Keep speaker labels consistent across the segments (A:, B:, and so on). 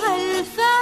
A: هل فعل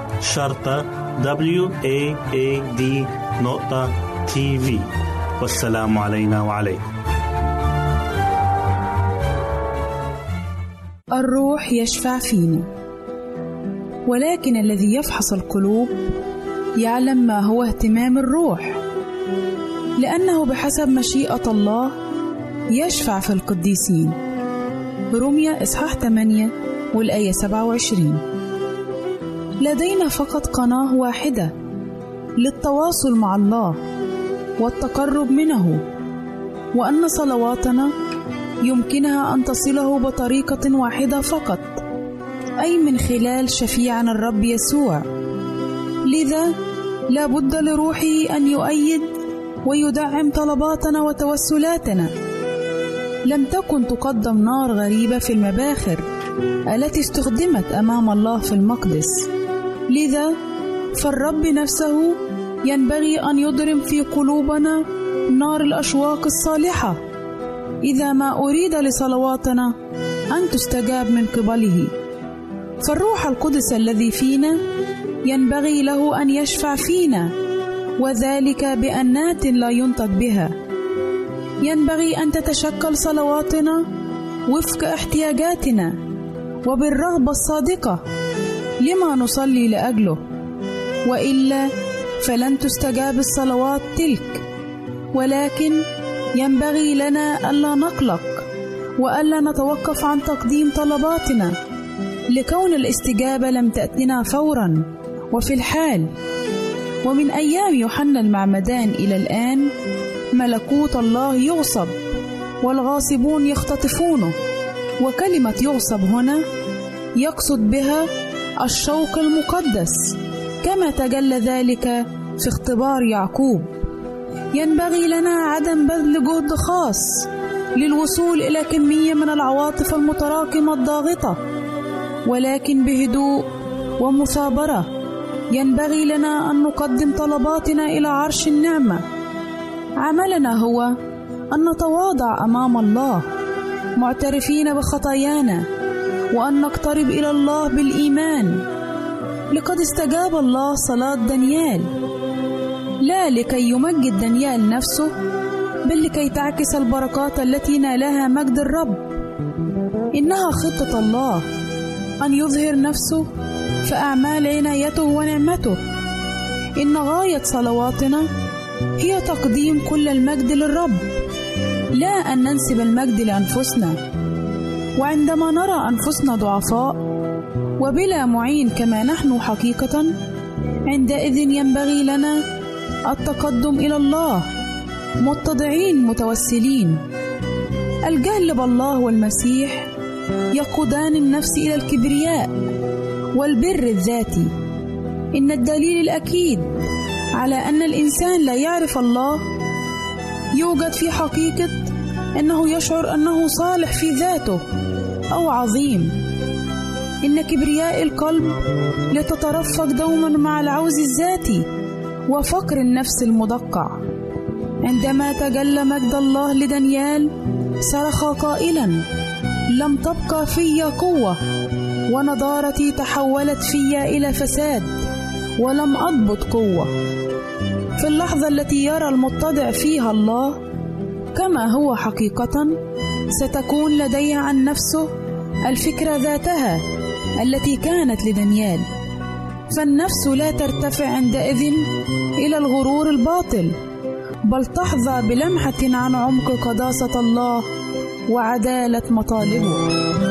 A: شرطة W A A D نقطة تي في والسلام علينا وعليكم.
B: الروح يشفع فينا ولكن الذي يفحص القلوب يعلم ما هو اهتمام الروح. لأنه بحسب مشيئة الله يشفع في القديسين. رمية إصحاح 8 والآية 27 لدينا فقط قناة واحدة للتواصل مع الله والتقرب منه وأن صلواتنا يمكنها أن تصله بطريقة واحدة فقط أي من خلال شفيعنا الرب يسوع. لذا لا بد لروحه أن يؤيد ويدعم طلباتنا وتوسلاتنا. لم تكن تقدم نار غريبة في المباخر التي استخدمت أمام الله في المقدس. لذا فالرب نفسه ينبغي أن يضرم في قلوبنا نار الأشواق الصالحة. إذا ما أريد لصلواتنا أن تستجاب من قبله. فالروح القدس الذي فينا ينبغي له أن يشفع فينا وذلك بأنات لا ينطق بها. ينبغي أن تتشكل صلواتنا وفق احتياجاتنا وبالرغبة الصادقة. لما نصلي لأجله؟ وإلا فلن تستجاب الصلوات تلك ولكن ينبغي لنا ألا نقلق وألا نتوقف عن تقديم طلباتنا لكون الاستجابة لم تأتنا فورا وفي الحال. ومن أيام يوحنا المعمدان إلى الآن ملكوت الله يغصب والغاصبون يختطفونه وكلمة يغصب هنا يقصد بها الشوق المقدس كما تجلى ذلك في اختبار يعقوب. ينبغي لنا عدم بذل جهد خاص للوصول إلى كمية من العواطف المتراكمة الضاغطة. ولكن بهدوء ومثابرة ينبغي لنا أن نقدم طلباتنا إلى عرش النعمة. عملنا هو أن نتواضع أمام الله معترفين بخطايانا. وأن نقترب إلى الله بالإيمان. لقد استجاب الله صلاة دانيال. لا لكي يمجد دانيال نفسه بل لكي تعكس البركات التي نالها مجد الرب. إنها خطة الله أن يظهر نفسه في أعمال عنايته ونعمته. إن غاية صلواتنا هي تقديم كل المجد للرب لا أن ننسب المجد لأنفسنا. وعندما نرى أنفسنا ضعفاء وبلا معين كما نحن حقيقة عندئذ ينبغي لنا التقدم إلى الله متضعين متوسلين. الجهل بالله والمسيح يقودان النفس إلى الكبرياء والبر الذاتي. إن الدليل الأكيد على أن الإنسان لا يعرف الله يوجد في حقيقة إنه يشعر أنه صالح في ذاته أو عظيم. إن كبرياء القلب لتترفق دوما مع العوز الذاتي وفقر النفس المدقع. عندما تجلى مجد الله لدانيال صرخ قائلا لم تبقى في قوة ونضارتي تحولت في إلى فساد ولم أضبط قوة. في اللحظة التي يرى المتضع فيها الله كما هو حقيقة ستكون لديه عن نفسه الفكرة ذاتها التي كانت لدانيال. فالنفس لا ترتفع عندئذ إلى الغرور الباطل بل تحظى بلمحة عن عمق قداسة الله وعدالة مطالبه.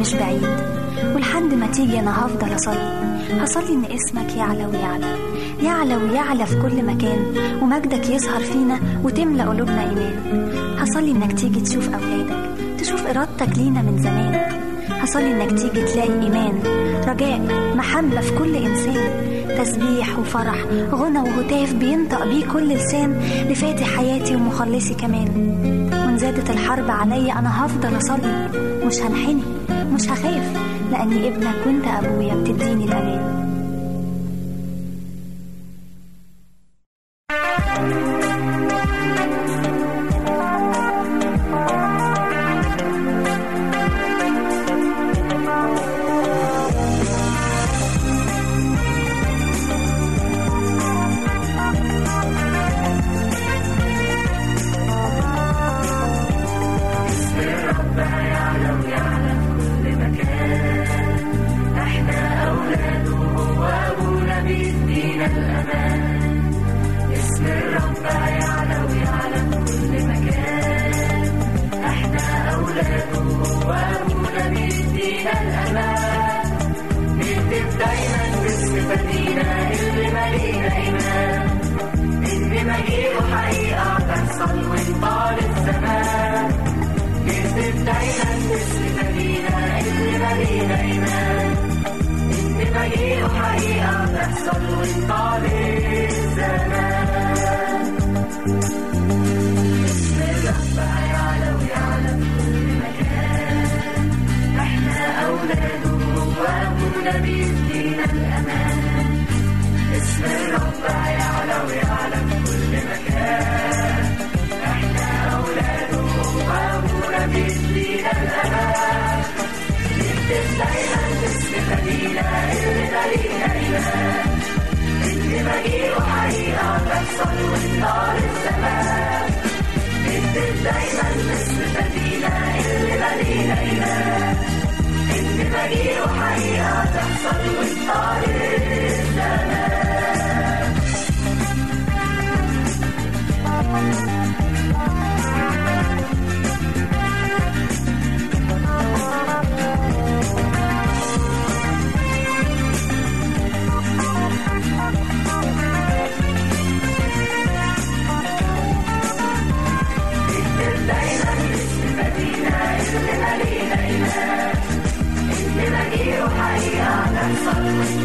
C: مش بعيد. ولحد ما تيجي أنا هفضل أصلي. هصلي إن اسمك يعلى ويعلى. يعلى ويعلى في كل مكان. ومجدك يظهر فينا وتملى قلوبنا إيمان. هصلي إنك تيجي تشوف أولادك. تشوف إرادتك لينا من زمان. هصلي إنك تيجي تلاقي إيمان. رجاء محبة في كل إنسان. تسبيح وفرح غنى وهتاف بينطق بيه كل لسان. لفاتح حياتي ومخلصي كمان. وإن زادت الحرب عليا أنا هفضل أصلي. مش هنحني. مش هخاف لأني ابنك وانت أبويا بتديني الأمان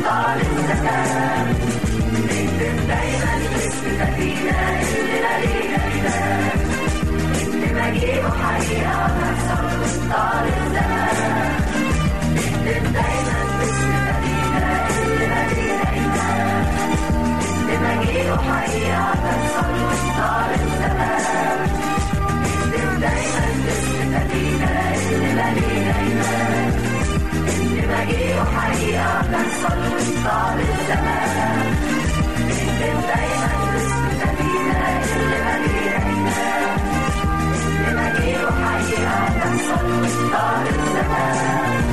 C: انهار السكان نكتب دايما اسم سفينة اللي لقينا كتاب اسم مجيبه حقيقة وتحصل مختار الزمان نكتب دايما اسم سفينة اللي لقينا كتاب اسم مجيبه حقيقة وتحصل مختار الزمان نكتب دايما اسم سفينة اللي لقينا كتاب لاجئ وحقيقة بنحصل وسط الزمان نكتب دايما باسم نبينا اللي مجري لما اللي حقيقة وحقيقة بنحصل وسط الزمان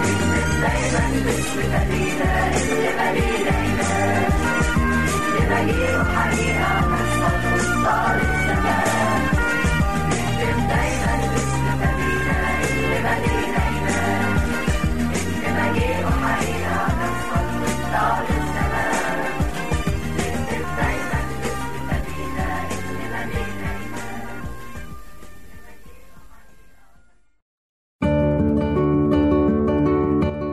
C: نكتب دايما باسم نبينا اللي مجري عيناه اللي مجري وحقيقة بنحصل وسط الزمان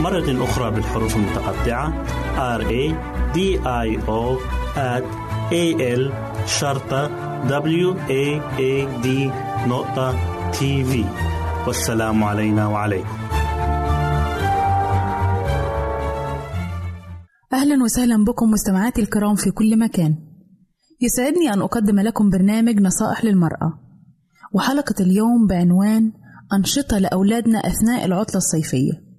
A: مرة أخرى بالحروف المتقطعة. R A D I O at A L شرطة W A A D نقطة تي في والسلام علينا وعليكم.
B: أهلا وسهلا بكم مستمعاتي الكرام في كل مكان. يسعدني أن أقدم لكم برنامج نصائح للمرأة. وحلقة اليوم بعنوان أنشطة لأولادنا أثناء العطلة الصيفية.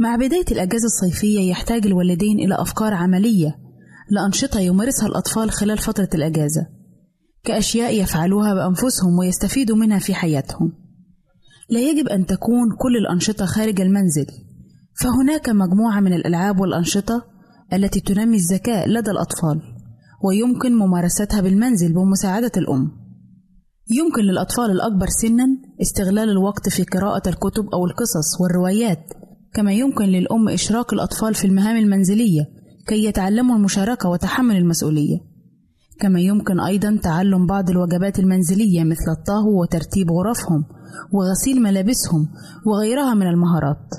B: مع بداية الأجازة الصيفية يحتاج الوالدين إلى أفكار عملية لأنشطة يمارسها الأطفال خلال فترة الأجازة كأشياء يفعلوها بأنفسهم ويستفيدوا منها في حياتهم. لا يجب أن تكون كل الأنشطة خارج المنزل فهناك مجموعة من الألعاب والأنشطة التي تنمي الذكاء لدى الأطفال ويمكن ممارستها بالمنزل بمساعدة الأم. يمكن للأطفال الأكبر سنا استغلال الوقت في قراءة الكتب أو القصص والروايات. كما يمكن للأم إشراك الأطفال في المهام المنزلية كي يتعلموا المشاركة وتحمل المسؤولية. كما يمكن أيضا تعلم بعض الوجبات المنزلية مثل الطهو وترتيب غرفهم وغسيل ملابسهم وغيرها من المهارات.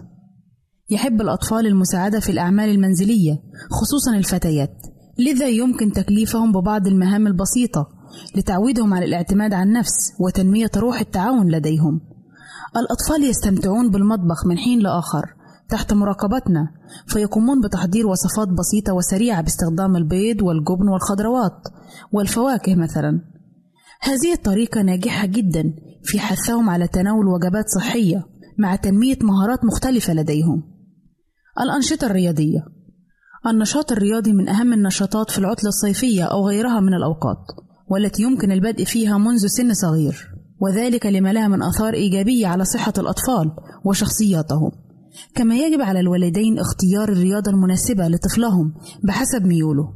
B: يحب الأطفال المساعدة في الأعمال المنزلية خصوصا الفتيات لذا يمكن تكليفهم ببعض المهام البسيطة لتعويدهم على الاعتماد على النفس وتنمية روح التعاون لديهم. الأطفال يستمتعون بالمطبخ من حين لآخر تحت مراقبتنا فيقومون بتحضير وصفات بسيطة وسريعة باستخدام البيض والجبن والخضروات والفواكه مثلا. هذه الطريقة ناجحة جدا في حثهم على تناول وجبات صحية مع تنمية مهارات مختلفة لديهم. الأنشطة الرياضية. النشاط الرياضي من أهم النشاطات في العطلة الصيفية أو غيرها من الأوقات والتي يمكن البدء فيها منذ سن صغير وذلك لما لها من آثار إيجابية على صحة الأطفال وشخصياتهم. كما يجب على الوالدين اختيار الرياضة المناسبة لطفلهم بحسب ميوله.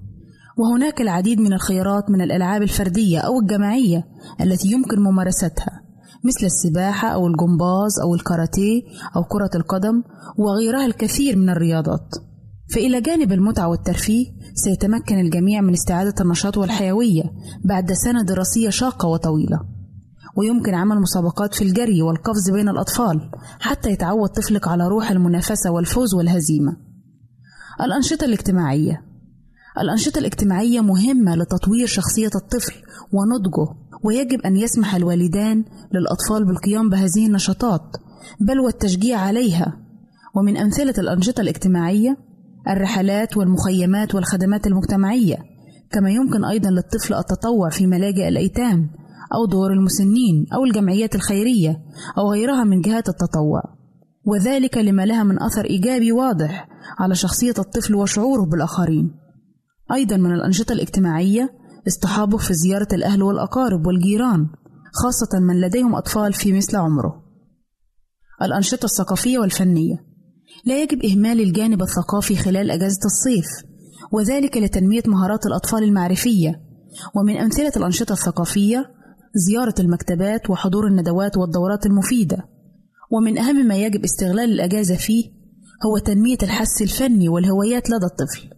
B: وهناك العديد من الخيارات من الألعاب الفردية أو الجماعية التي يمكن ممارستها مثل السباحة أو الجمباز أو الكاراتيه أو كرة القدم وغيرها الكثير من الرياضات. فإلى جانب المتعة والترفيه سيتمكن الجميع من استعادة النشاط والحيوية بعد سنة دراسية شاقة وطويلة. ويمكن عمل مسابقات في الجري والقفز بين الأطفال حتى يتعود طفلك على روح المنافسة والفوز والهزيمة. الأنشطة الاجتماعية. الأنشطة الاجتماعية مهمة لتطوير شخصية الطفل ونضجه ويجب أن يسمح الوالدان للأطفال بالقيام بهذه النشاطات بل والتشجيع عليها. ومن أمثلة الأنشطة الاجتماعية الرحلات والمخيمات والخدمات المجتمعية. كما يمكن أيضا للطفل التطوع في ملاجئ الأيتام أو دور المسنين أو الجمعيات الخيرية أو غيرها من جهات التطوع. وذلك لما لها من أثر إيجابي واضح على شخصية الطفل وشعوره بالآخرين. أيضا من الأنشطة الاجتماعية اصطحابه في زيارة الأهل والأقارب والجيران خاصة من لديهم أطفال في مثل عمره. الأنشطة الثقافية والفنية. لا يجب إهمال الجانب الثقافي خلال أجازة الصيف وذلك لتنمية مهارات الأطفال المعرفية. ومن أمثلة الأنشطة الثقافية زيارة المكتبات وحضور الندوات والدورات المفيدة. ومن أهم ما يجب استغلال الأجازة فيه هو تنمية الحس الفني والهوايات لدى الطفل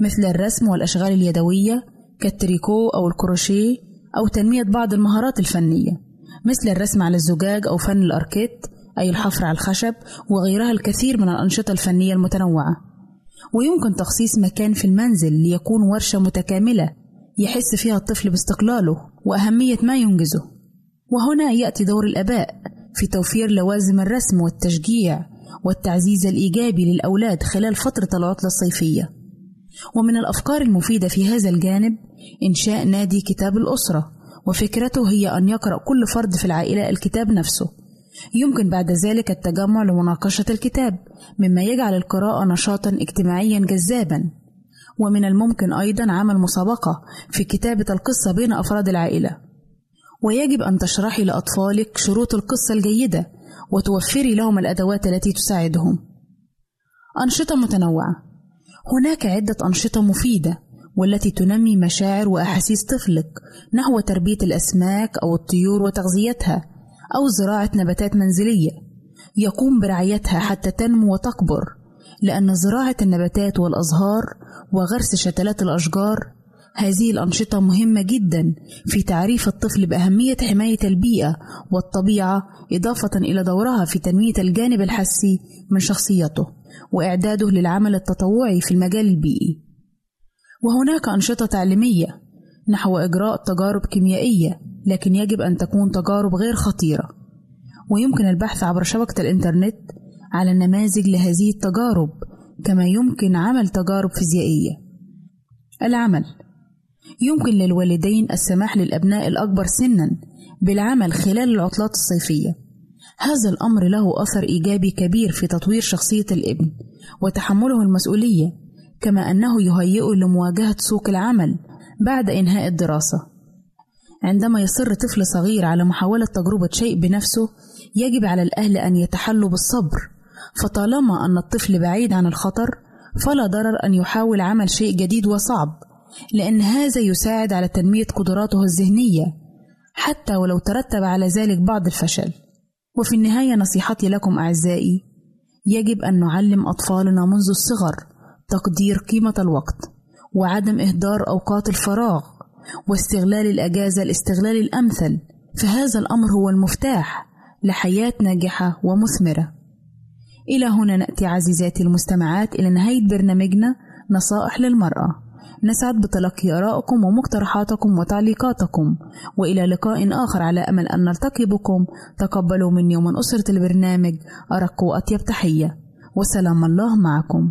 B: مثل الرسم والأشغال اليدوية كالتريكو أو الكروشيه أو تنمية بعض المهارات الفنية مثل الرسم على الزجاج أو فن الأركيت أي الحفر على الخشب وغيرها الكثير من الأنشطة الفنية المتنوعة. ويمكن تخصيص مكان في المنزل ليكون ورشة متكاملة يحس فيها الطفل باستقلاله وأهمية ما ينجزه. وهنا يأتي دور الآباء في توفير لوازم الرسم والتشجيع والتعزيز الإيجابي للأولاد خلال فترة العطلة الصيفية. ومن الأفكار المفيدة في هذا الجانب إنشاء نادي كتاب الأسرة وفكرته هي أن يقرأ كل فرد في العائلة الكتاب نفسه. يمكن بعد ذلك التجمع لمناقشة الكتاب مما يجعل القراءة نشاطا اجتماعيا جذابا. ومن الممكن أيضا عمل مسابقة في كتابة القصة بين أفراد العائلة. ويجب أن تشرحي لأطفالك شروط القصة الجيدة وتوفري لهم الأدوات التي تساعدهم. أنشطة متنوعة. هناك عدة أنشطة مفيدة والتي تنمي مشاعر وأحاسيس طفلك نحو تربية الأسماك أو الطيور وتغذيتها أو زراعة نباتات منزلية. يقوم برعايتها حتى تنمو وتكبر. لأن زراعة النباتات والأزهار وغرس شتلات الأشجار هذه الأنشطة مهمة جدا في تعريف الطفل بأهمية حماية البيئة والطبيعة إضافة إلى دورها في تنمية الجانب الحسي من شخصيته وإعداده للعمل التطوعي في المجال البيئي. وهناك أنشطة تعليمية نحو إجراء تجارب كيميائية لكن يجب أن تكون تجارب غير خطيرة ويمكن البحث عبر شبكة الإنترنت على نماذج لهذه التجارب كما يمكن عمل تجارب فيزيائية. العمل. يمكن للوالدين السماح للأبناء الأكبر سنا بالعمل خلال العطلات الصيفية. هذا الأمر له أثر إيجابي كبير في تطوير شخصية الابن وتحمله المسؤولية كما أنه يهيئه لمواجهة سوق العمل بعد إنهاء الدراسة. عندما يصر طفل صغير على محاولة تجربة شيء بنفسه يجب على الأهل أن يتحلوا بالصبر فطالما أن الطفل بعيد عن الخطر فلا ضرر أن يحاول عمل شيء جديد وصعب لأن هذا يساعد على تنمية قدراته الذهنية حتى ولو ترتب على ذلك بعض الفشل. وفي النهاية نصيحتي لكم أعزائي يجب أن نعلم أطفالنا منذ الصغر تقدير قيمة الوقت وعدم إهدار أوقات الفراغ واستغلال الأجازة الاستغلال الأمثل فهذا الأمر هو المفتاح لحياة ناجحة ومثمرة. إلى هنا نأتي عزيزاتي المستمعات إلى نهاية برنامجنا نصائح للمرأة. نسعد بتلقي آرائكم ومقترحاتكم وتعليقاتكم وإلى لقاء آخر على أمل أن نلتقي بكم. تقبلوا مني ومن أسرة البرنامج أرق وأطيب تحية. وسلام الله معكم.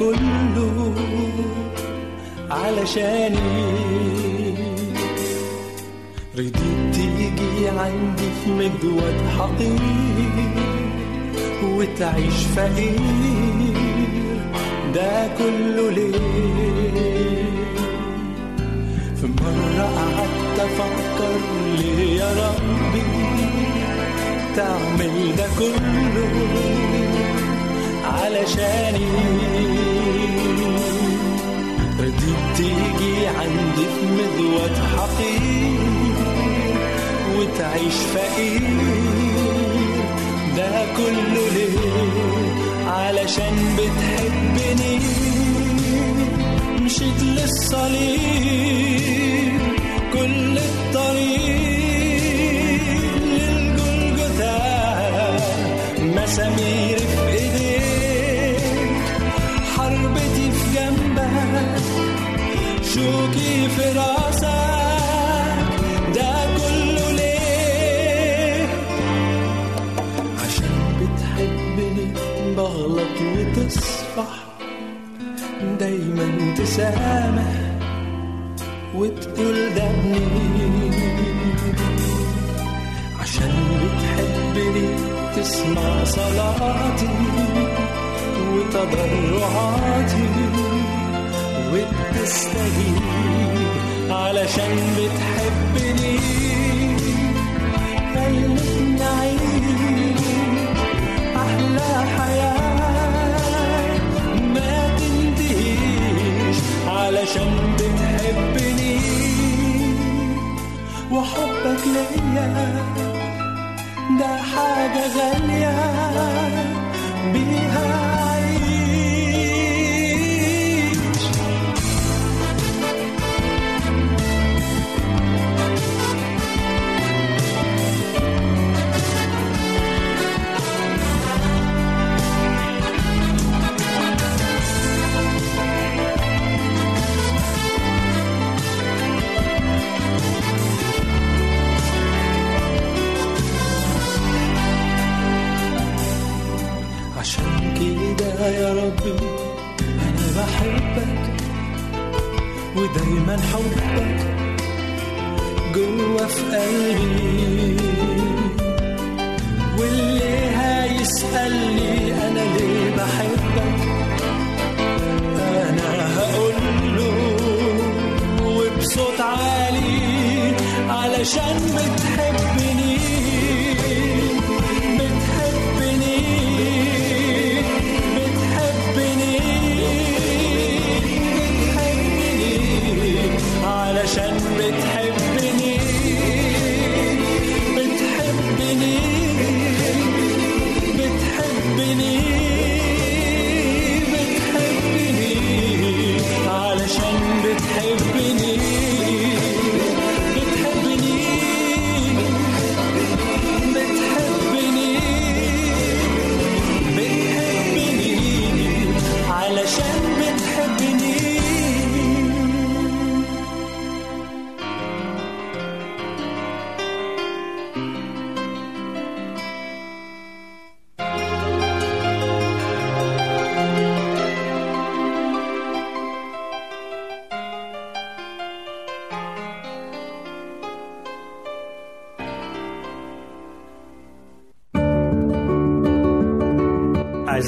D: كله علشاني. رضيت تيجي عندي في مجود حقير وتعيش فقير. ده كله ليه؟ في مرة قعدت أفكر ليه يا ربي تعمل ده كله؟ علشاني. رضيت تيجي عندي في مذوة حقير وتعيش فقير. ده كله ليه؟ علشان بتحبني. مشيت للصليب. تسامح وتقول ده عشان بتحبني تسمع صلاتي وتضرعاتي وبتستجيب علشان بتحبني علشان بتحبني وحبك ليا. ده حاجة غالية بيها.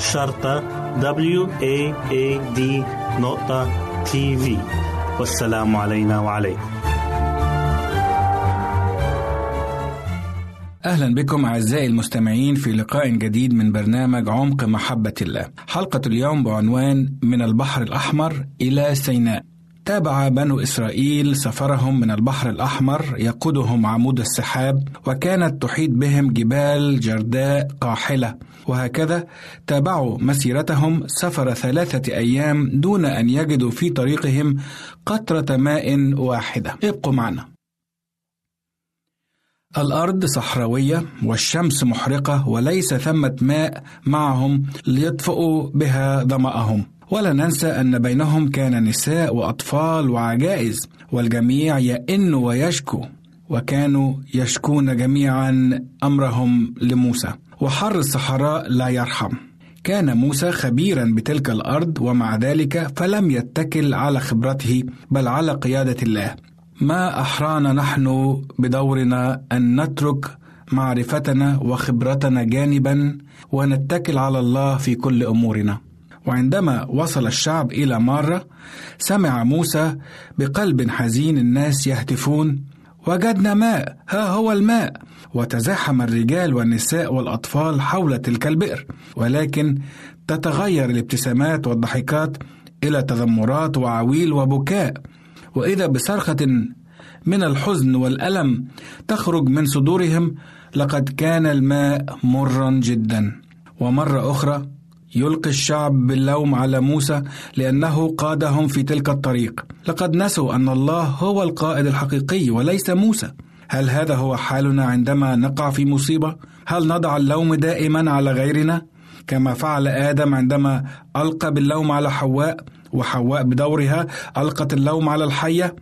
A: شرطة W A A D نقطة تي في والسلام علينا وعليكم.
E: أهلا بكم أعزائي المستمعين في لقاء جديد من برنامج عمق محبة الله. حلقة اليوم بعنوان من البحر الأحمر إلى سيناء. تابع بنو إسرائيل سفرهم من البحر الأحمر يقودهم عمود السحاب وكانت تحيط بهم جبال جرداء قاحلة. وهكذا تابعوا مسيرتهم سفر ثلاثة أيام دون أن يجدوا في طريقهم قطرة ماء واحدة. ابقوا معنا. الأرض صحراوية والشمس محرقة وليس ثمة ماء معهم ليطفئوا بها ظمأهم. ولا ننسى أن بينهم كان نساء وأطفال وعجائز والجميع يئن ويشكو وكانوا يشكون جميعا أمرهم لموسى. وحر الصحراء لا يرحم. كان موسى خبيرا بتلك الأرض ومع ذلك فلم يتكل على خبرته بل على قيادة الله. ما أحرانا نحن بدورنا أن نترك معرفتنا وخبرتنا جانبا ونتكل على الله في كل أمورنا. وعندما وصل الشعب إلى ماره سمع موسى بقلب حزين الناس يهتفون وجدنا ماء ها هو الماء. وتزاحم الرجال والنساء والأطفال حول تلك البئر. ولكن تتغير الابتسامات والضحكات إلى تذمرات وعويل وبكاء. وإذا بصرخة من الحزن والألم تخرج من صدورهم لقد كان الماء مرا جدا. ومرة أخرى يلقي الشعب باللوم على موسى لأنه قادهم في تلك الطريق. لقد نسوا أن الله هو القائد الحقيقي وليس موسى. هل هذا هو حالنا عندما نقع في مصيبة؟ هل نضع اللوم دائما على غيرنا؟ كما فعل آدم عندما ألقى باللوم على حواء وحواء بدورها ألقت اللوم على الحية.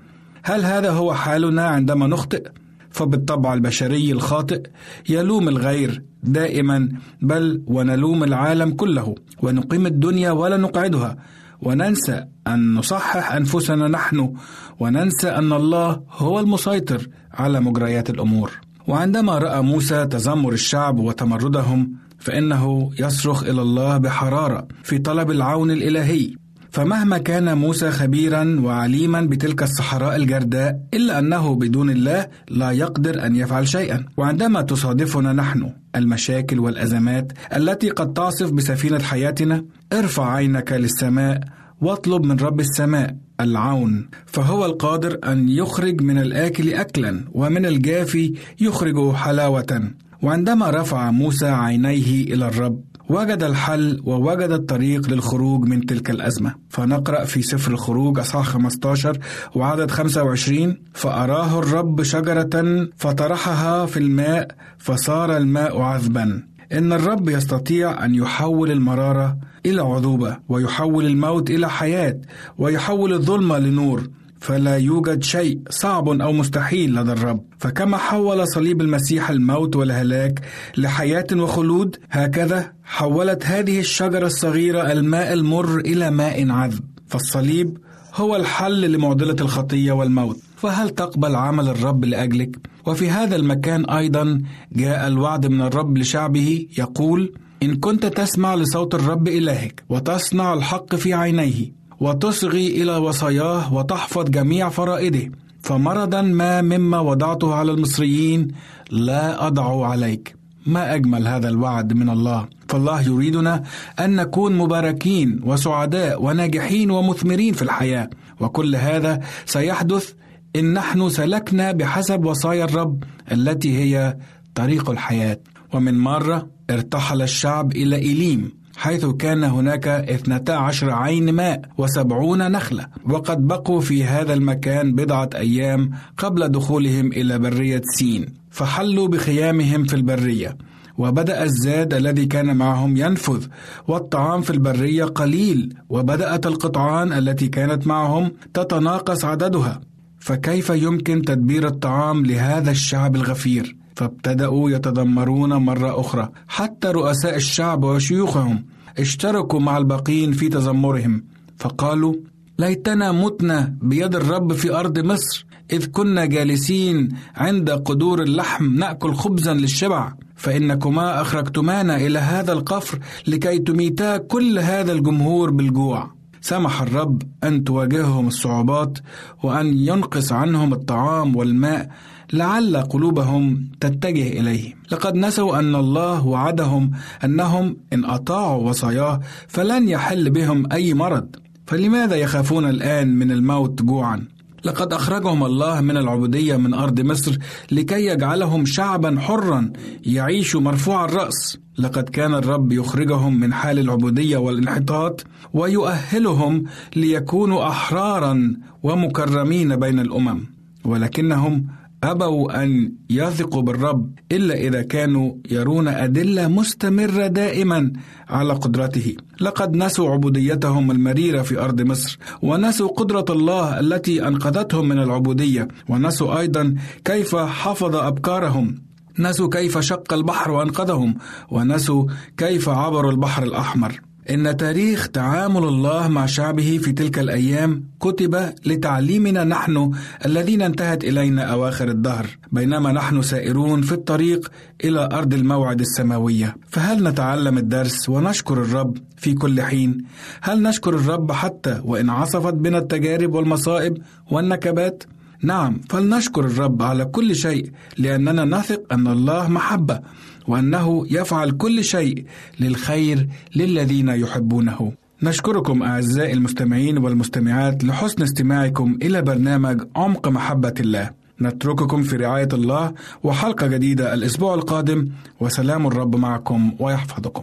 E: هل هذا هو حالنا عندما نخطئ؟ فبالطبع البشري الخاطئ يلوم الغير دائما بل ونلوم العالم كله ونقيم الدنيا ولا نقعدها وننسى أن نصحح أنفسنا نحن وننسى أن الله هو المسيطر على مجريات الأمور. وعندما رأى موسى تذمر الشعب وتمردهم فإنه يصرخ إلى الله بحرارة في طلب العون الإلهي. فمهما كان موسى خبيرا وعليما بتلك الصحراء الجرداء إلا أنه بدون الله لا يقدر أن يفعل شيئا. وعندما تصادفنا نحن المشاكل والأزمات التي قد تعصف بسفينة حياتنا ارفع عينك للسماء واطلب من رب السماء العون فهو القادر أن يخرج من الآكل اكلا ومن الجافي يخرج حلاوة. وعندما رفع موسى عينيه إلى الرب وجد الحل ووجد الطريق للخروج من تلك الأزمة. فنقرأ في سفر الخروج أصحاح 15 وعدد 25 فأراه الرب شجرة فطرحها في الماء فصار الماء عذبا. إن الرب يستطيع أن يحول المرارة إلى عذوبة ويحول الموت إلى حياة ويحول الظلمة لنور. فلا يوجد شيء صعب أو مستحيل لدى الرب. فكما حول صليب المسيح الموت والهلاك لحياة وخلود هكذا حولت هذه الشجرة الصغيرة الماء المر إلى ماء عذب. فالصليب هو الحل لمعضلة الخطية والموت. فهل تقبل عمل الرب لأجلك؟ وفي هذا المكان أيضا جاء الوعد من الرب لشعبه يقول إن كنت تسمع لصوت الرب إلهك وتصنع الحق في عينيه وتصغي إلى وصاياه وتحفظ جميع فرائده فمرضا ما مما وضعته على المصريين لا أضع عليك. ما أجمل هذا الوعد من الله. فالله يريدنا أن نكون مباركين وسعداء وناجحين ومثمرين في الحياة. وكل هذا سيحدث إن نحن سلكنا بحسب وصايا الرب التي هي طريق الحياة. ومن مرة ارتحل الشعب إلى إليم. حيث كان هناك اثنتا عشر عين ماء وسبعون نخلة. وقد بقوا في هذا المكان بضعة أيام قبل دخولهم إلى برية سين. فحلوا بخيامهم في البرية. وبدأ الزاد الذي كان معهم ينفذ. والطعام في البرية قليل. وبدأت القطعان التي كانت معهم تتناقص عددها. فكيف يمكن تدبير الطعام لهذا الشعب الغفير؟ فابتدأوا يتذمرون مرة أخرى. حتى رؤساء الشعب وشيوخهم اشتركوا مع الباقين في تذمرهم. فقالوا ليتنا متنا بيد الرب في أرض مصر إذ كنا جالسين عند قدور اللحم نأكل خبزا للشبع. فإنكما أخرجتمانا إلى هذا القفر لكي تميتا كل هذا الجمهور بالجوع. سمح الرب أن تواجههم الصعوبات وأن ينقص عنهم الطعام والماء لعل قلوبهم تتجه إليه. لقد نسوا أن الله وعدهم أنهم إن أطاعوا وصاياه فلن يحل بهم أي مرض. فلماذا يخافون الآن من الموت جوعا؟ لقد أخرجهم الله من العبودية من أرض مصر لكي يجعلهم شعبا حرا يعيش مرفوع الرأس. لقد كان الرب يخرجهم من حال العبودية والانحطاط ويؤهلهم ليكونوا أحرارا ومكرمين بين الأمم. ولكنهم أبوا أن يثقوا بالرب إلا إذا كانوا يرون أدلة مستمرة دائما على قدرته. لقد نسوا عبوديتهم المريرة في أرض مصر ونسوا قدرة الله التي أنقذتهم من العبودية ونسوا أيضا كيف حفظ أبكارهم نسوا كيف شق البحر وأنقذهم ونسوا كيف عبروا البحر الأحمر. إن تاريخ تعامل الله مع شعبه في تلك الأيام كتب لتعليمنا نحن الذين انتهت إلينا أواخر الدهر بينما نحن سائرون في الطريق إلى أرض الموعد السماوية فهل نتعلم الدرس ونشكر الرب في كل حين؟ هل نشكر الرب حتى وإن عصفت بنا التجارب والمصائب والنكبات؟ نعم فلنشكر الرب على كل شيء لأننا نثق أن الله محبة وأنه يفعل كل شيء للخير للذين يحبونه. نشكركم أعزائي المستمعين والمستمعات لحسن استماعكم إلى برنامج عمق محبة الله. نترككم في رعاية الله وحلقة جديدة الأسبوع القادم وسلام الرب معكم ويحفظكم.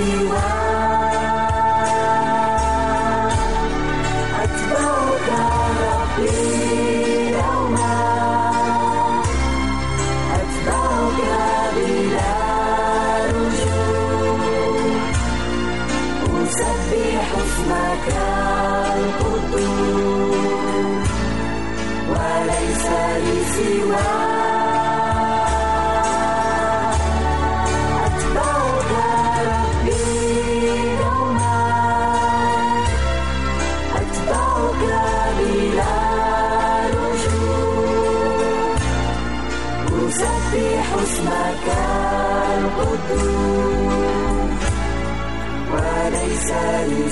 F: see why.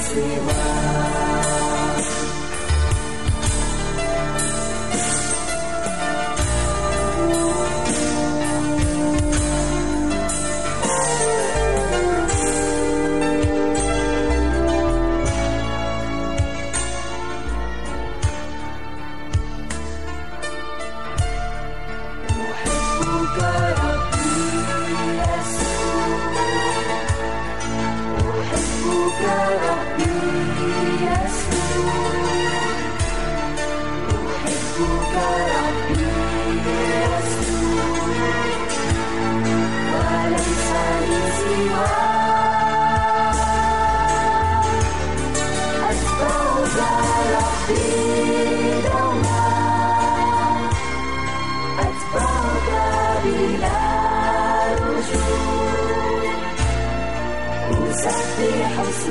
F: Shiva.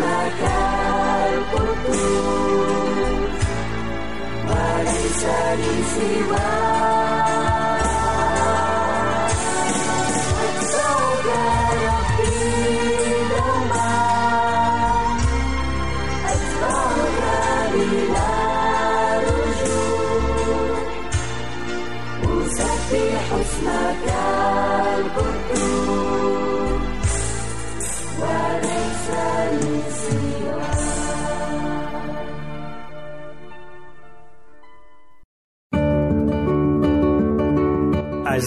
A: bakar putih pada isi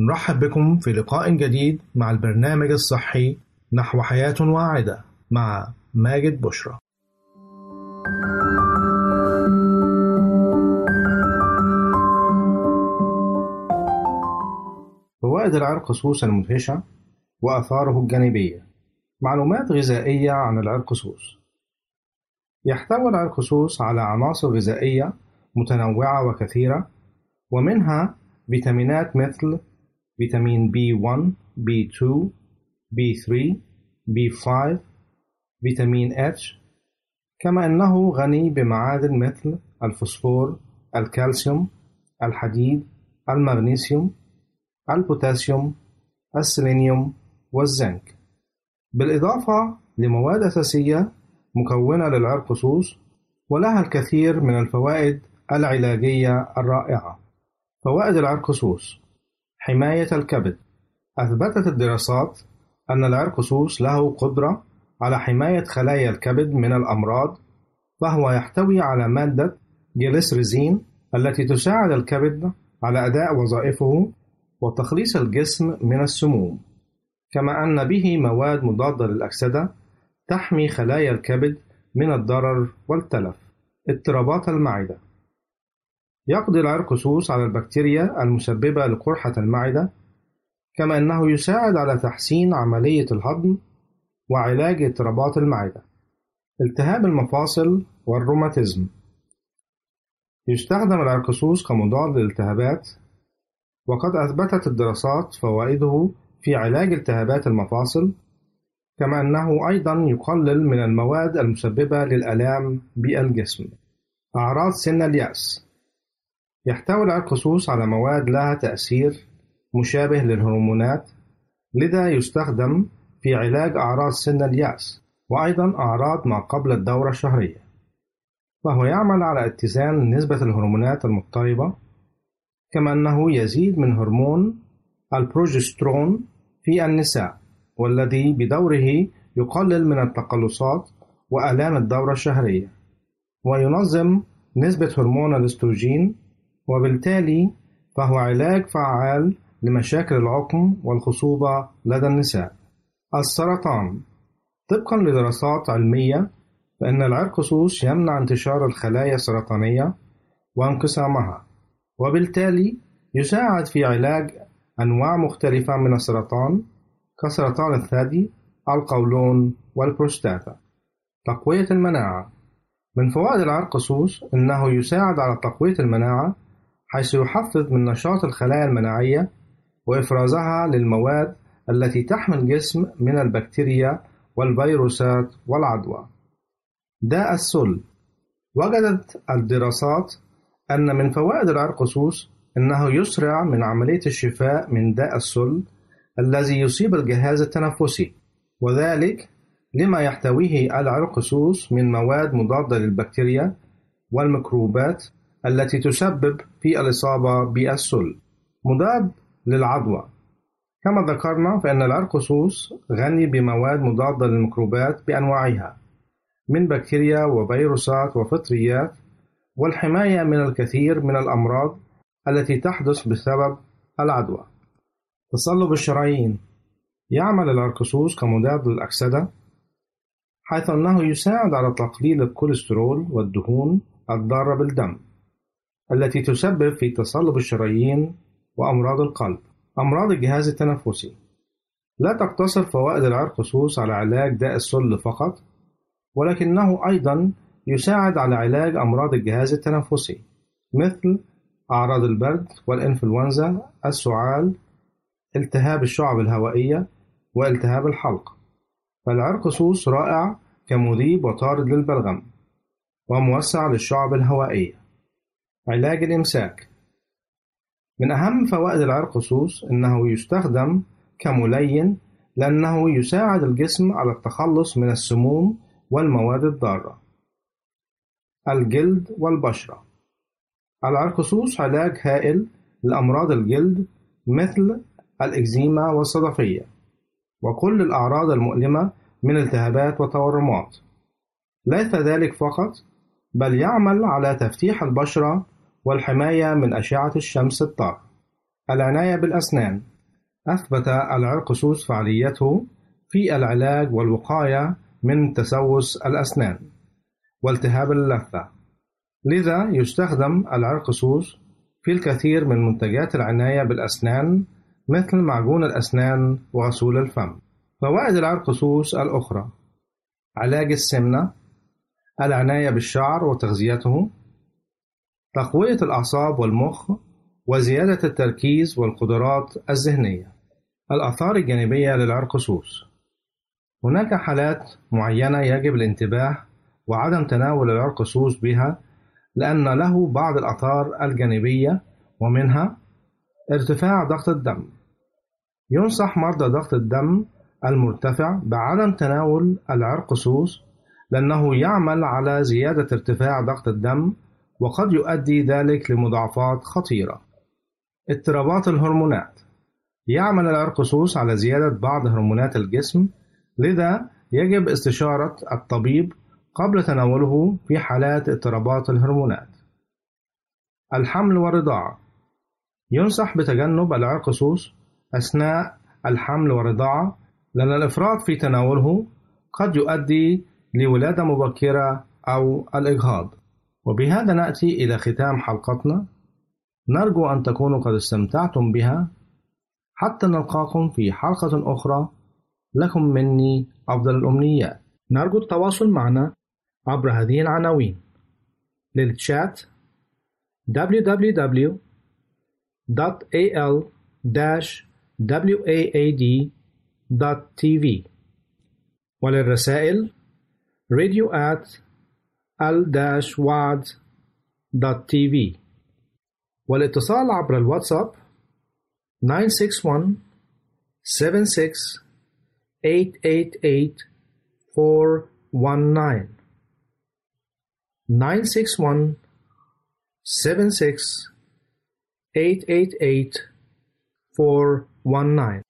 F: نرحب بكم في لقاء جديد مع البرنامج الصحي نحو حياة واعدة مع ماجد بشرى. فوائد العرقسوس المدهشة وآثاره الجانبية معلومات غذائية عن العرقسوس يحتوي العرقسوس على عناصر غذائية متنوعة وكثيرة ومنها فيتامينات مثل فيتامين B1 B2 B3 B5 فيتامين H كما أنه غني بمعادن مثل الفوسفور الكالسيوم الحديد المغنيسيوم البوتاسيوم السيلينيوم والزنك. بالإضافة لمواد أساسية مكونة للعرقسوس ولها الكثير من الفوائد العلاجية الرائعة. فوائد العرقسوس حماية الكبد. أثبتت الدراسات أن العرقسوس له قدرة على حماية خلايا الكبد من الأمراض فهو يحتوي على مادة جليسريزين التي تساعد الكبد على أداء وظائفه وتخليص الجسم من السموم. كما أن به مواد مضادة للأكسدة تحمي خلايا الكبد من الضرر والتلف. اضطرابات المعدة. يقضي العرقسوس على البكتيريا المسببة لقرحة المعدة كما أنه يساعد على تحسين عملية الهضم وعلاج اضطرابات المعدة. التهاب المفاصل والروماتيزم. يستخدم العرقسوس كمضاد للالتهابات وقد أثبتت الدراسات فوائده في علاج التهابات المفاصل كما أنه أيضا يقلل من المواد المسببة للآلام بالجسم. أعراض سن اليأس. يحتوي العرقسوس على مواد لها تأثير مشابه للهرمونات لذا يستخدم في علاج أعراض سن اليأس وأيضا أعراض ما قبل الدورة الشهرية. وهو يعمل على اتزان نسبة الهرمونات المضطربة كما أنه يزيد من هرمون البروجسترون في النساء والذي بدوره يقلل من التقلصات وآلام الدورة الشهرية وينظم نسبة هرمون الأستروجين وبالتالي فهو علاج فعال لمشاكل العقم والخصوبة لدى النساء. السرطان. طبقا لدراسات علمية فإن العرقسوس يمنع انتشار الخلايا السرطانية وانقسامها وبالتالي يساعد في علاج أنواع مختلفة من السرطان كسرطان الثدي، القولون والبروستاتا. تقوية المناعة. من فوائد العرقسوس أنه يساعد على تقوية المناعة حيث يحفز من نشاط الخلايا المناعية وإفرازها للمواد التي تحمي الجسم من البكتيريا والفيروسات والعدوى. داء السل وجدت الدراسات أن من فوائد العرقسوس أنه يسرع من عملية الشفاء من داء السل الذي يصيب الجهاز التنفسي وذلك لما يحتويه العرقسوس من مواد مضادة للبكتيريا والميكروبات التي تسبب في الإصابة بالسل. مضاد للعدوى كما ذكرنا فإن العرقسوس غني بمواد مضادة للميكروبات بأنواعها من بكتيريا وفيروسات وفطريات والحماية من الكثير من الأمراض التي تحدث بسبب العدوى. تصلب الشرايين. يعمل العرقسوس كمضاد للأكسدة حيث أنه يساعد على تقليل الكوليسترول والدهون الضارة بالدم. التي تسبب في تصلب الشرايين وأمراض القلب. أمراض الجهاز التنفسي لا تقتصر فوائد العرقسوس على علاج داء السل فقط ولكنه أيضا يساعد على علاج أمراض الجهاز التنفسي مثل أعراض البرد والإنفلونزا، السعال، التهاب الشعب الهوائية، والتهاب الحلق. فالعرقسوس رائع كمذيب وطارد للبلغم، وموسع للشعب الهوائية. علاج الإمساك. من أهم فوائد العرقسوس أنه يستخدم كملين لأنه يساعد الجسم على التخلص من السموم والمواد الضارة. الجلد والبشرة. العرقسوس علاج هائل لأمراض الجلد مثل الإكزيما والصدفية وكل الأعراض المؤلمة من التهابات وتورمات ليس ذلك فقط بل يعمل على تفتيح البشرة والحماية من أشعة الشمس الضارة العناية بالأسنان. أثبت العرقسوس فعاليته في العلاج والوقاية من تسوس الأسنان. والتهاب اللثة. لذا يستخدم العرقسوس في الكثير من منتجات العناية بالأسنان مثل معجون الأسنان وغسول الفم. فوائد العرقسوس الأخرى. علاج السمنة. العناية بالشعر وتغذيته. تقوية الأعصاب والمخ وزيادة التركيز والقدرات الذهنية. الآثار الجانبية للعرقسوس. هناك حالات معينة يجب الانتباه وعدم تناول العرقسوس بها لأن له بعض الآثار الجانبية ومنها ارتفاع ضغط الدم. ينصح مرضى ضغط الدم المرتفع بعدم تناول العرقسوس لأنه يعمل على زيادة ارتفاع ضغط الدم وقد يؤدي ذلك لمضاعفات خطيرة. اضطرابات الهرمونات يعمل العرقسوس على زيادة بعض هرمونات الجسم لذا يجب استشارة الطبيب قبل تناوله في حالات اضطرابات الهرمونات. الحمل والرضاعة ينصح بتجنب العرقسوس أثناء الحمل والرضاعة لأن الإفراط في تناوله قد يؤدي لولادة مبكرة أو الإجهاض. وبهذا نأتي إلى ختام حلقتنا. نرجو أن تكونوا قد استمتعتم بها. حتى نلقاكم في حلقة أخرى. لكم مني أفضل الأمنيات نرجو التواصل معنا عبر هذه العناوين. للتشات www.al-waad.tv وللرسائل radio at al-waad.tv والاتصال عبر الواتساب 961 76 888 419 961 76 888 419